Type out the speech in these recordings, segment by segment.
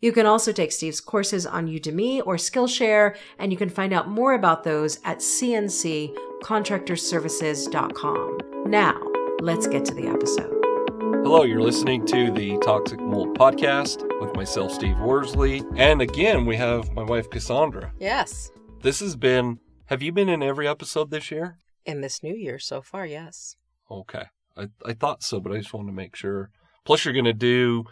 You can also take Steve's courses on Udemy or Skillshare, and you can find out more about those at cnccontractorservices.com. Now, let's get to the episode. Hello, you're listening to the Toxic Mold Podcast with myself, Steve Worsley. And again, we have my wife, Cassandra. Yes. This has been, have you been in every episode this year? In this new year so far, yes. Okay. I, I thought so, but I just wanted to make sure. Plus, you're going to do,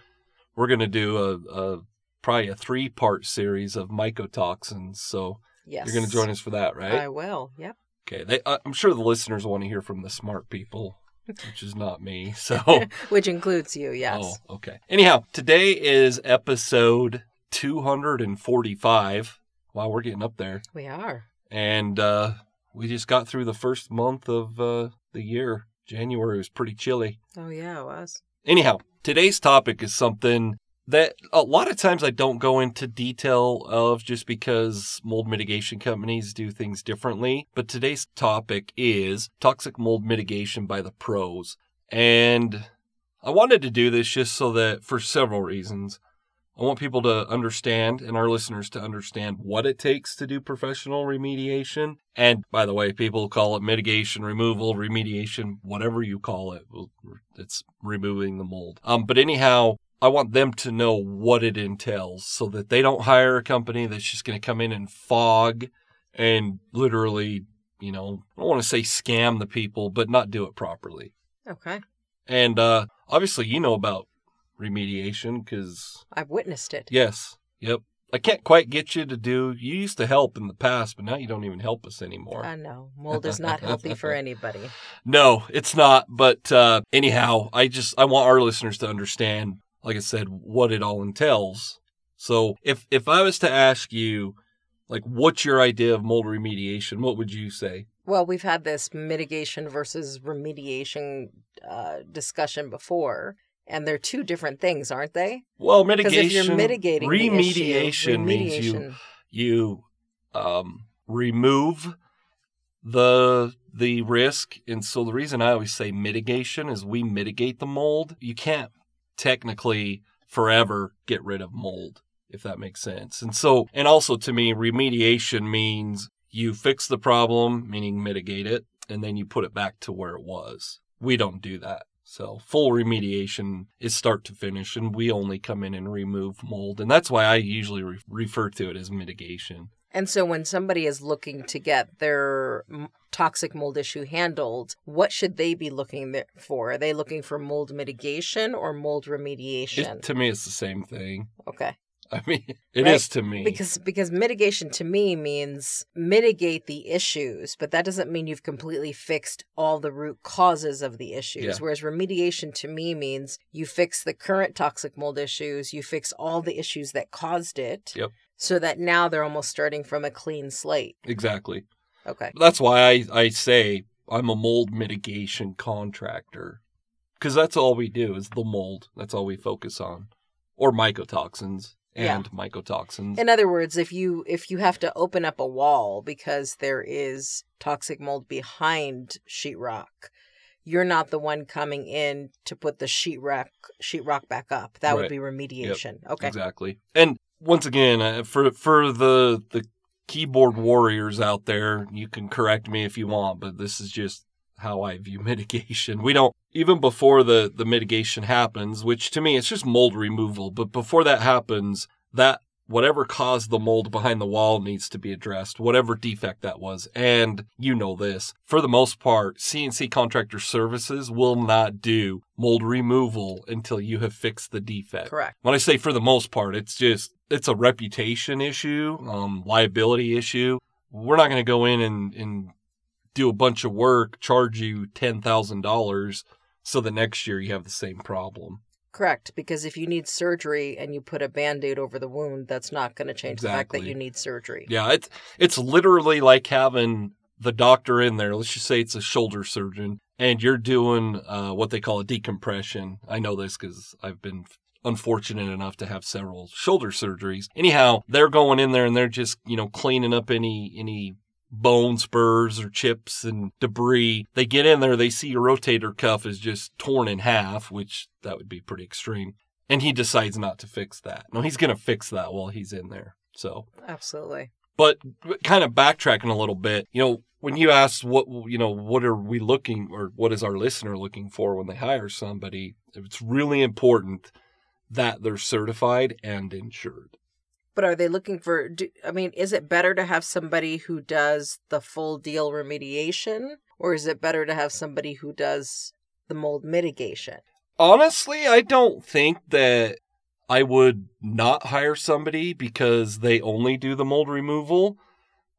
we're going to do a, a probably a three part series of mycotoxins. So yes. you're going to join us for that, right? I will. Yep. Okay. They, I'm sure the listeners want to hear from the smart people, which is not me. So, which includes you, yes. Oh, okay. Anyhow, today is episode 245. Wow, we're getting up there. We are. And uh, we just got through the first month of uh, the year. January was pretty chilly. Oh, yeah, it was. Anyhow, today's topic is something that a lot of times I don't go into detail of just because mold mitigation companies do things differently. But today's topic is toxic mold mitigation by the pros. And I wanted to do this just so that for several reasons. I want people to understand and our listeners to understand what it takes to do professional remediation. And by the way, people call it mitigation, removal, remediation, whatever you call it. It's removing the mold. Um, but anyhow, I want them to know what it entails so that they don't hire a company that's just going to come in and fog and literally, you know, I don't want to say scam the people, but not do it properly. Okay. And uh, obviously, you know about remediation because I've witnessed it. Yes. Yep. I can't quite get you to do. You used to help in the past, but now you don't even help us anymore. I know mold is not healthy for anybody. No, it's not. But uh, anyhow, I just I want our listeners to understand, like I said, what it all entails. So if if I was to ask you, like, what's your idea of mold remediation? What would you say? Well, we've had this mitigation versus remediation uh, discussion before. And they're two different things, aren't they? Well, mitigation. If you're mitigating remediation issue, means you you um, remove the the risk, and so the reason I always say mitigation is we mitigate the mold. You can't technically forever get rid of mold, if that makes sense. And so, and also to me, remediation means you fix the problem, meaning mitigate it, and then you put it back to where it was. We don't do that. So full remediation is start to finish, and we only come in and remove mold, and that's why I usually re- refer to it as mitigation. And so, when somebody is looking to get their toxic mold issue handled, what should they be looking for? Are they looking for mold mitigation or mold remediation? It, to me, it's the same thing. Okay. I mean, it is Right. to me. because because mitigation to me means mitigate the issues but that doesn't mean you've completely fixed all the root causes of the issues Yeah. whereas remediation to me means you fix the current toxic mold issues you fix all the issues that caused it Yep. So that now they're almost starting from a clean slate exactly. okay That's why I, I say I'm a mold mitigation contractor. Because that's all we do is the mold. That's all we focus on. Or mycotoxins Yeah. and mycotoxins. in other words if you if you have to open up a wall because there is toxic mold behind sheetrock you're not the one coming in to put the sheetrock sheetrock back up that would be remediation okay Exactly. And once again, uh, for for the the keyboard warriors out there, you can correct me if you want, but this is just how I view mitigation. We don't even before the the mitigation happens, which to me it's just mold removal, but before that happens, that whatever caused the mold behind the wall needs to be addressed, whatever defect that was. And you know this. For the most part, CNC contractor services will not do mold removal until you have fixed the defect. correct When I say for the most part, it's just it's a reputation issue, um, liability issue. We're not going to go in and, and do a bunch of work, charge you ten thousand dollars, so the next year you have the same problem. Correct, because if you need surgery and you put a band-aid over the wound, that's not going to change the fact that you need surgery. Yeah, it's it's literally like having the doctor in there. Let's just say it's a shoulder surgeon, and you're doing uh, what they call a decompression. I know this because I've been unfortunate enough to have several shoulder surgeries. Anyhow, they're going in there and they're just you know cleaning up any any bone spurs or chips and debris. They get in there, they see your rotator cuff is just torn in half, which that would be pretty extreme. And he decides not to fix that. No, he's going to fix that while he's in there. So Absolutely. but kind of backtracking a little bit, you know, when you ask what you know, what are we looking or what is our listener looking for when they hire somebody, it's really important that they're certified and insured. But are they looking for? Do, I mean, is it better to have somebody who does the full deal remediation, or is it better to have somebody who does the mold mitigation? Honestly, I don't think that I would not hire somebody because they only do the mold removal.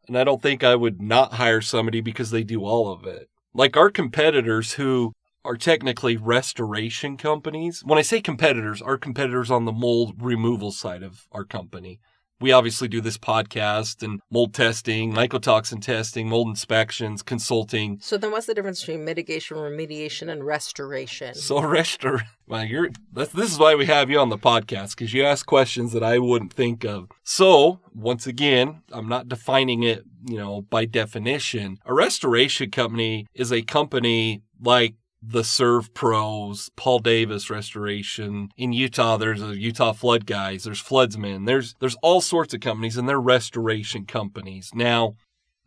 And I don't think I would not hire somebody because they do all of it. Like our competitors who are technically restoration companies. When I say competitors, our competitors on the mold removal side of our company. We obviously do this podcast and mold testing, mycotoxin testing, mold inspections, consulting. So then, what's the difference between mitigation, remediation, and restoration? So restor, well, you're that's, this is why we have you on the podcast because you ask questions that I wouldn't think of. So once again, I'm not defining it, you know, by definition. A restoration company is a company like the SERVPROs, Paul Davis Restoration. In Utah, there's a Utah Flood Guys, there's Floodsmen, there's there's all sorts of companies and they're restoration companies. Now,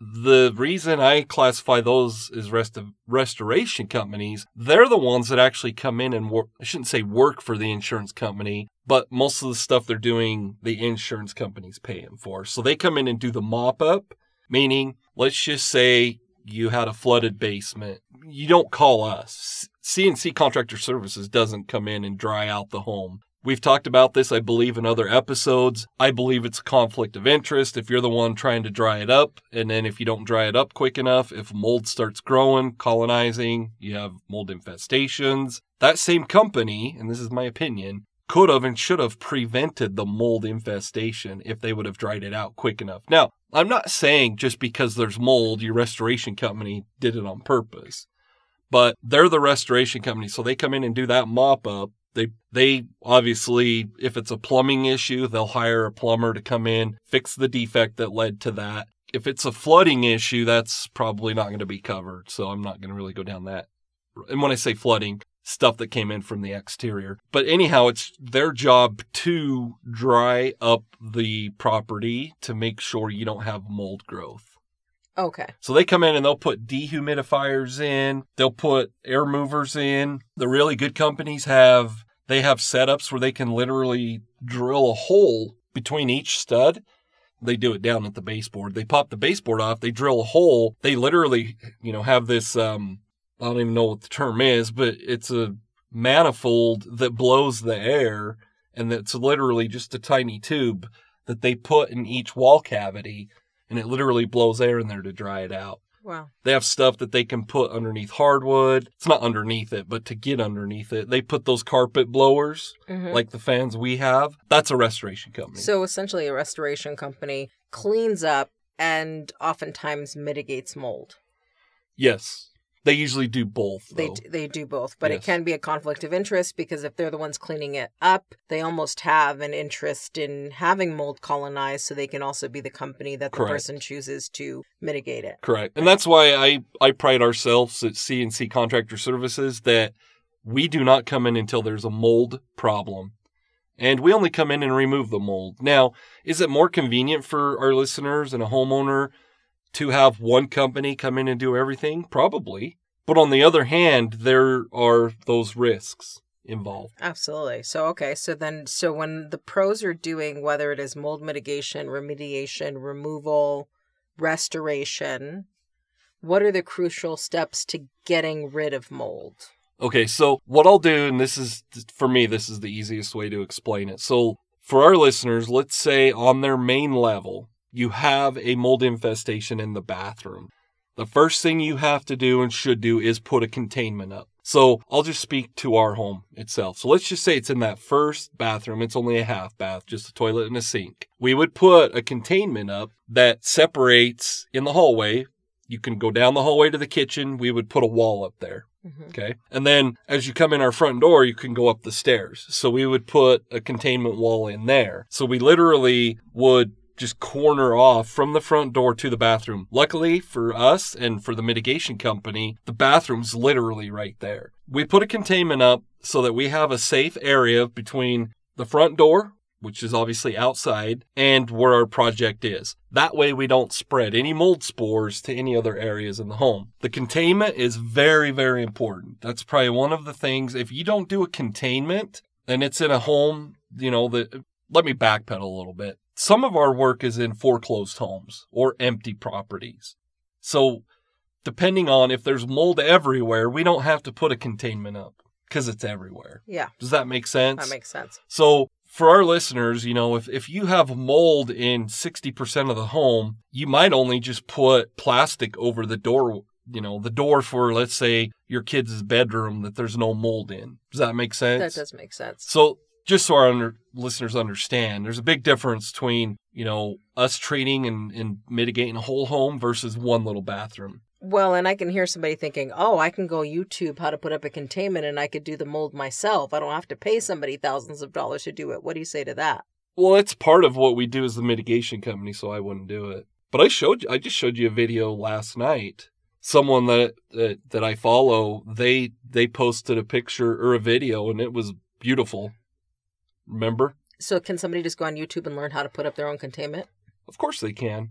the reason I classify those as rest- restoration companies, they're the ones that actually come in and work. I shouldn't say work for the insurance company, but most of the stuff they're doing, the insurance company's paying for. So they come in and do the mop up, meaning, let's just say you had a flooded basement. You don't call us. CNC Contractor Services doesn't come in and dry out the home. We've talked about this, I believe, in other episodes. I believe it's a conflict of interest if you're the one trying to dry it up. And then if you don't dry it up quick enough, if mold starts growing, colonizing, you have mold infestations. That same company, and this is my opinion, could have and should have prevented the mold infestation if they would have dried it out quick enough. Now, I'm not saying just because there's mold, your restoration company did it on purpose, but they're the restoration company, so they come in and do that mop up. They they obviously, if it's a plumbing issue, they'll hire a plumber to come in, fix the defect that led to that. If it's a flooding issue, that's probably not going to be covered, so I'm not going to really go down that. And when I say flooding, stuff that came in from the exterior. But anyhow, it's their job to dry up the property to make sure you don't have mold growth. Okay. So they come in and they'll put dehumidifiers in, they'll put air movers in. The really good companies have they have setups where they can literally drill a hole between each stud. They do it down at the baseboard. They pop the baseboard off, they drill a hole. They literally, you know, have this um I don't even know what the term is, but it's a manifold that blows the air And it's literally just a tiny tube that they put in each wall cavity and it literally blows air in there to dry it out. Wow. They have stuff that they can put underneath hardwood. It's not underneath it, but to get underneath it, they put those carpet blowers Mhm. like the fans we have. That's a restoration company. So essentially, a restoration company cleans up and oftentimes mitigates mold. yes. They usually do both. They though. d- they do both, but it can be a conflict of interest because if they're the ones cleaning it up, they almost have an interest in having mold colonized, so they can also be the company that the Correct. person chooses to mitigate it. Correct. And that's why I, I pride ourselves at CNC Contractor Services that we do not come in until there's a mold problem. And we only come in and remove the mold. Now, is it more convenient for our listeners and a homeowner to have one company come in and do everything? Probably. But on the other hand, there are those risks involved. Absolutely. So okay, so then so when the pros are doing whether it is mold mitigation, remediation, removal, restoration, what are the crucial steps to getting rid of mold? Okay, so what I'll do, and this is for me, this is the easiest way to explain it. So for our listeners, let's say on their main level, you have a mold infestation in the bathroom. The first thing you have to do and should do is put a containment up. So I'll just speak to our home itself. So let's just say it's in that first bathroom. It's only a half bath, just a toilet and a sink. We would put a containment up that separates in the hallway. You can go down the hallway to the kitchen. We would put a wall up there. Mhm. Okay. And then as you come in our front door, you can go up the stairs. So we would put a containment wall in there. So we literally would just corner off from the front door to the bathroom. Luckily for us and for the mitigation company, the bathroom's literally right there. We put a containment up so that we have a safe area between the front door, which is obviously outside, and where our project is. That way we don't spread any mold spores to any other areas in the home. The containment is very, very important. That's probably one of the things. If you don't do a containment and it's in a home, you know, that let me backpedal a little bit. Some of our work is in foreclosed homes or empty properties. So depending on if there's mold everywhere, we don't have to put a containment up because it's everywhere. Yeah, Does that make sense? that makes sense. So for our listeners, you know, if, if you have mold in 60% of the home, you might only just put plastic over the door, you know, the door for, let's say, your kid's bedroom that there's no mold in. Does that make sense? That does make sense. So just so our under, listeners understand, there's a big difference between, you know, us treating and, and mitigating a whole home versus one little bathroom. Well, and I can hear somebody thinking, "Oh, I can go YouTube how to put up a containment and I could do the mold myself. I don't have to pay somebody thousands of dollars to do it." What do you say to that? Well, it's part of what we do as the mitigation company, so I wouldn't do it. But I showed you, I just showed you a video last night. Someone that that, that I follow, they they posted a picture or a video, and it was beautiful. Remember? So can somebody just go on YouTube and learn how to put up their own containment? Of course they can.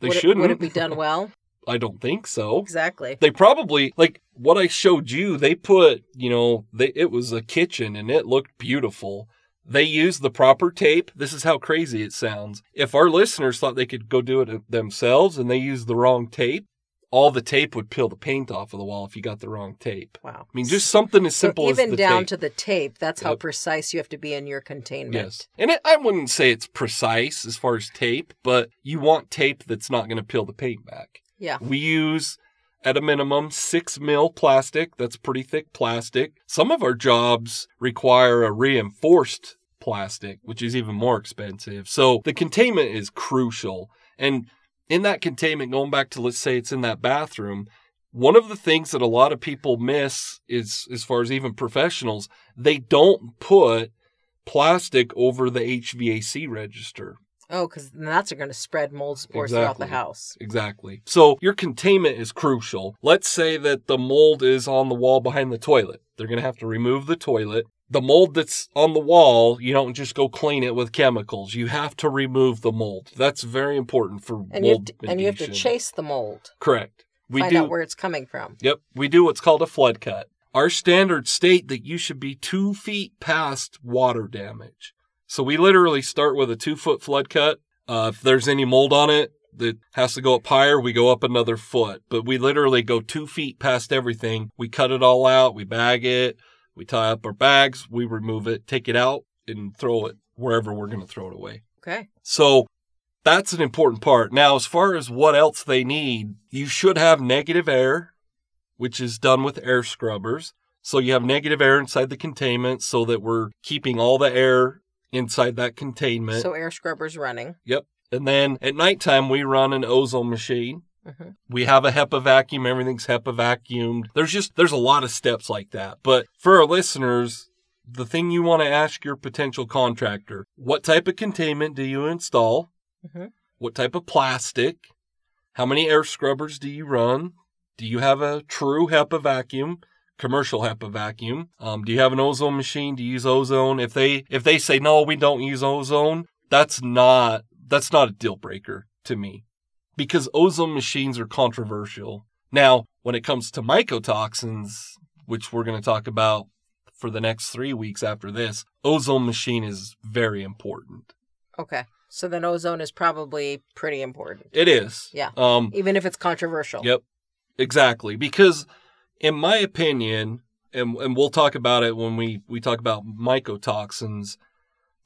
They would shouldn't. It, would it be done well? I don't think so. exactly. They probably like what I showed you. They put, you know, they it was a kitchen and it looked beautiful. They used the proper tape. This is how crazy it sounds. If our listeners thought they could go do it themselves and they used the wrong tape, all the tape would peel the paint off of the wall if you got the wrong tape. Wow. I mean, just something as So simple even as the down tape. to the tape, that's how Yep. precise you have to be in your containment. Yes. And it, I wouldn't say it's precise as far as tape, but you want tape that's not going to peel the paint back. Yeah. We use at a minimum six mil plastic. That's pretty thick plastic. Some of our jobs require a reinforced plastic, which is even more expensive. So the containment is crucial. And in that containment, going back to let's say it's in that bathroom, one of the things that a lot of people miss is as far as even professionals, they don't put plastic over the HVAC register. Oh, because that's going to spread mold spores throughout the house. Exactly. So your containment is crucial. Let's say that the mold is on the wall behind the toilet. They're going to have to remove the toilet. The mold that's on the wall, you don't just go clean it with chemicals. You have to remove the mold. That's very important for And you, mold to, and you have to chase the mold. Correct. We find do. out where it's coming from. Yep. We do what's called a flood cut. Our standards state that you should be two feet past water damage. So we literally start with a two foot flood cut. Uh, if there's any mold on it that has to go up higher, we go up another foot. But we literally go two feet past everything. We cut it all out. We bag it. We tie up our bags. We remove it, take it out. and throw it wherever we're going to throw it away. Okay. So that's an important part. Now, as far as what else they need, you should have negative air, which is done with air scrubbers. So you have negative air inside the containment so that we're keeping all the air inside that containment. So air scrubbers running. Yep. And then at nighttime, we run an ozone machine. Mhm. We have a HEPA vacuum. Everything's HEPA vacuumed. There's just, there's a lot of steps like that. But for our listeners, the thing you want to ask your potential contractor, what type of containment do you install? Mhm. What type of plastic? How many air scrubbers do you run? Do you have a true HEPA vacuum? Commercial HEPA vacuum. Um, do you have an ozone machine? Do you use ozone? If they if they say no, we don't use ozone, that's not that's not a deal breaker to me because ozone machines are controversial. Now, when it comes to mycotoxins, which we're going to talk about for the next three weeks after this, ozone machine is very important. Okay. So then ozone is probably pretty important, It is. Yeah. Um, even if it's controversial. Yep, exactly. Because, in my opinion, and and we'll talk about it when we we talk about mycotoxins.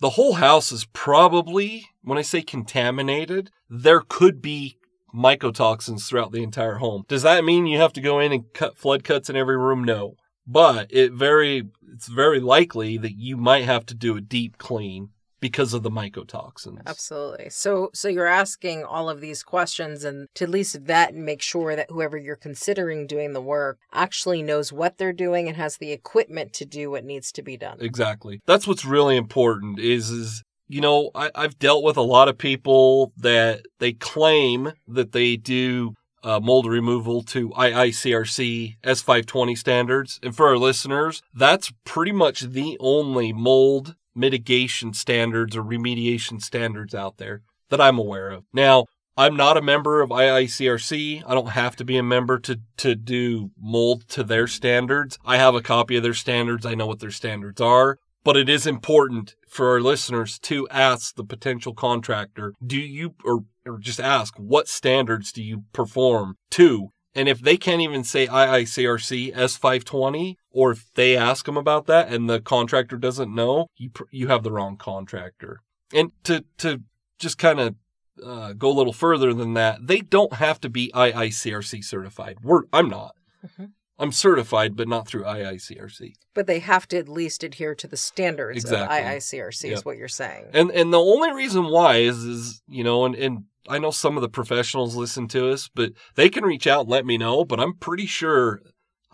The whole house is probably, when I say contaminated, there could be mycotoxins throughout the entire home. Does that mean you have to go in and cut flood cuts in every room? No. But it very it's very likely that you might have to do a deep clean because of the mycotoxins. Absolutely. So so you're asking all of these questions and to at least vet and make sure that whoever you're considering doing the work actually knows what they're doing and has the equipment to do what needs to be done. Exactly. That's what's really important is is you know, I, I've dealt with a lot of people that they claim that they do uh, mold removal to IICRC S520 standards. And for our listeners, that's pretty much the only mold mitigation standards or remediation standards out there that I'm aware of. Now, I'm not a member of IICRC. I don't have to be a member to, to do mold to their standards. I have a copy of their standards. I know what their standards are. But it is important for our listeners to ask the potential contractor, do you, or, or just ask, what standards do you perform to? And if they can't even say IICRC S520, or if they ask them about that and the contractor doesn't know, you, you have the wrong contractor. And to, to just kind of uh, go a little further than that, they don't have to be IICRC certified. We're, I'm not. Mhm. I'm certified, but not through IICRC. But they have to at least adhere to the standards Exactly. of IICRC is what you're saying. And and the only reason why is is you know, and and I know some of the professionals listen to us, but they can reach out and let me know. But I'm pretty sure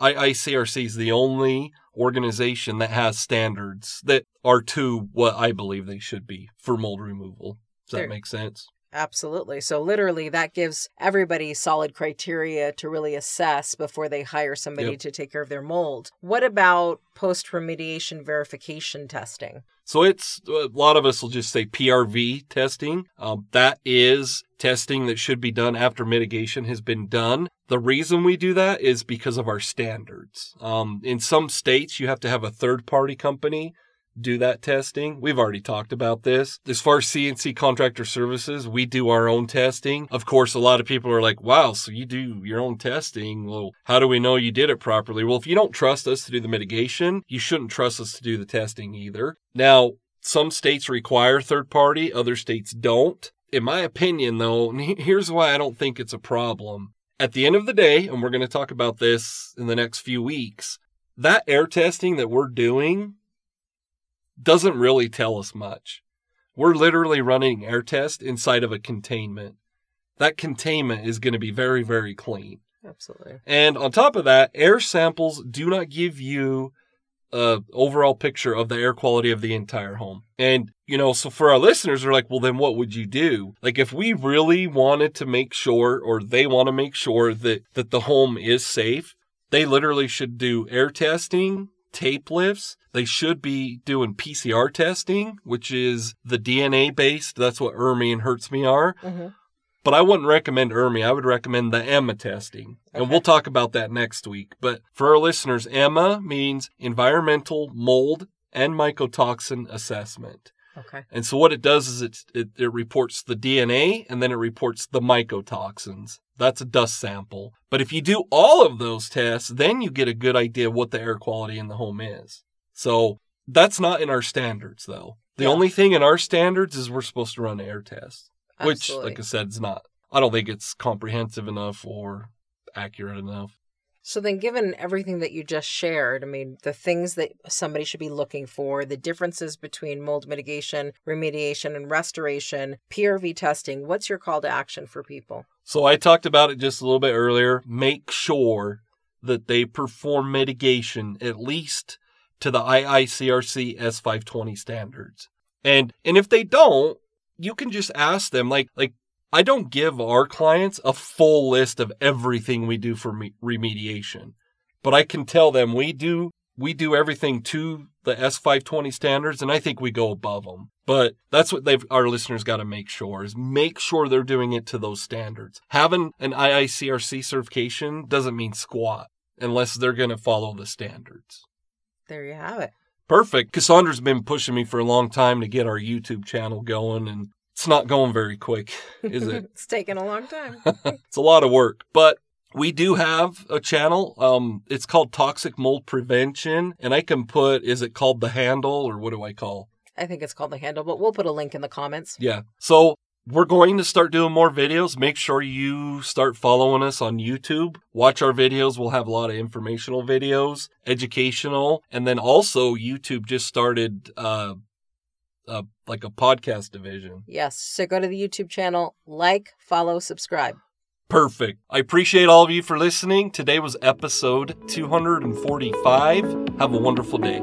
IICRC is the only organization that has standards that are to what I believe they should be for mold removal. Does that make sense? Absolutely. So literally that gives everybody solid criteria to really assess before they hire somebody Yep. to take care of their mold. What about post remediation verification testing? So it's a lot of us will just say PRV testing. Um, that is testing that should be done after mitigation has been done. The reason we do that is because of our standards. Um, in some states, you have to have a third party company do that testing. We've already talked about this. As far as CNC contractor services, we do our own testing. Of course, a lot of people are like, wow, so you do your own testing. Well, how do we know you did it properly? Well, if you don't trust us to do the mitigation, you shouldn't trust us to do the testing either. Now, some states require third party, other states don't. In my opinion, though, here's why I don't think it's a problem. At the end of the day, and we're going to talk about this in the next few weeks, that air testing that we're doing doesn't really tell us much. We're literally running air test inside of a containment. That containment is going to be very, very clean. Absolutely. And on top of that, air samples do not give you a overall picture of the air quality of the entire home. And, you know, so for our listeners, they're like, well, then what would you do? Like if we really wanted to make sure, or they want to make sure that, that the home is safe, they literally should do air testing, tape lifts. They should be doing PCR testing, which is the DNA based. That's what ERMI and HERTSMI are. hmm But I wouldn't recommend ERMI. I would recommend the EMMA testing. And we'll talk about that next week. But for our listeners, EMMA means environmental mold and mycotoxin assessment. Okay. And so what it does is it, it, it reports the DNA and then it reports the mycotoxins. That's a dust sample. But if you do all of those tests, then you get a good idea of what the air quality in the home is. So that's not in our standards though. The Yeah. only thing in our standards is we're supposed to run air tests, which, like I said, is not. I don't think it's comprehensive enough or accurate enough. So then, given everything that you just shared, I mean, the things that somebody should be looking for, the differences between mold mitigation, remediation, and restoration, PRV testing, what's your call to action for people? So I talked about it just a little bit earlier. Make sure that they perform mitigation at least to the IICRC S520 standards. And and if they don't, you can just ask them like like I don't give our clients a full list of everything we do for me- remediation. But I can tell them we do we do everything to the S520 standards and I think we go above them. But that's what they've our listeners got to make sure is make sure they're doing it to those standards. Having an IICRC certification doesn't mean squat unless they're going to follow the standards. There you have it. Perfect. Cassandra's been pushing me for a long time to get our YouTube channel going and it's not going very quick, is it? it's taking a long time. it's a lot of work, but we do have a channel. Um, it's called Toxic Mold Prevention, and I can put. Is it called the handle, or what do I call? I think it's called the handle, but we'll put a link in the comments. Yeah. So we're going to start doing more videos. Make sure you start following us on YouTube. Watch our videos. We'll have a lot of informational videos, educational, and then also YouTube just started uh, uh like a podcast division. Yes. So go to the YouTube channel, like, follow, subscribe. Perfect. I appreciate all of you for listening. Today was episode 245. Have a wonderful day.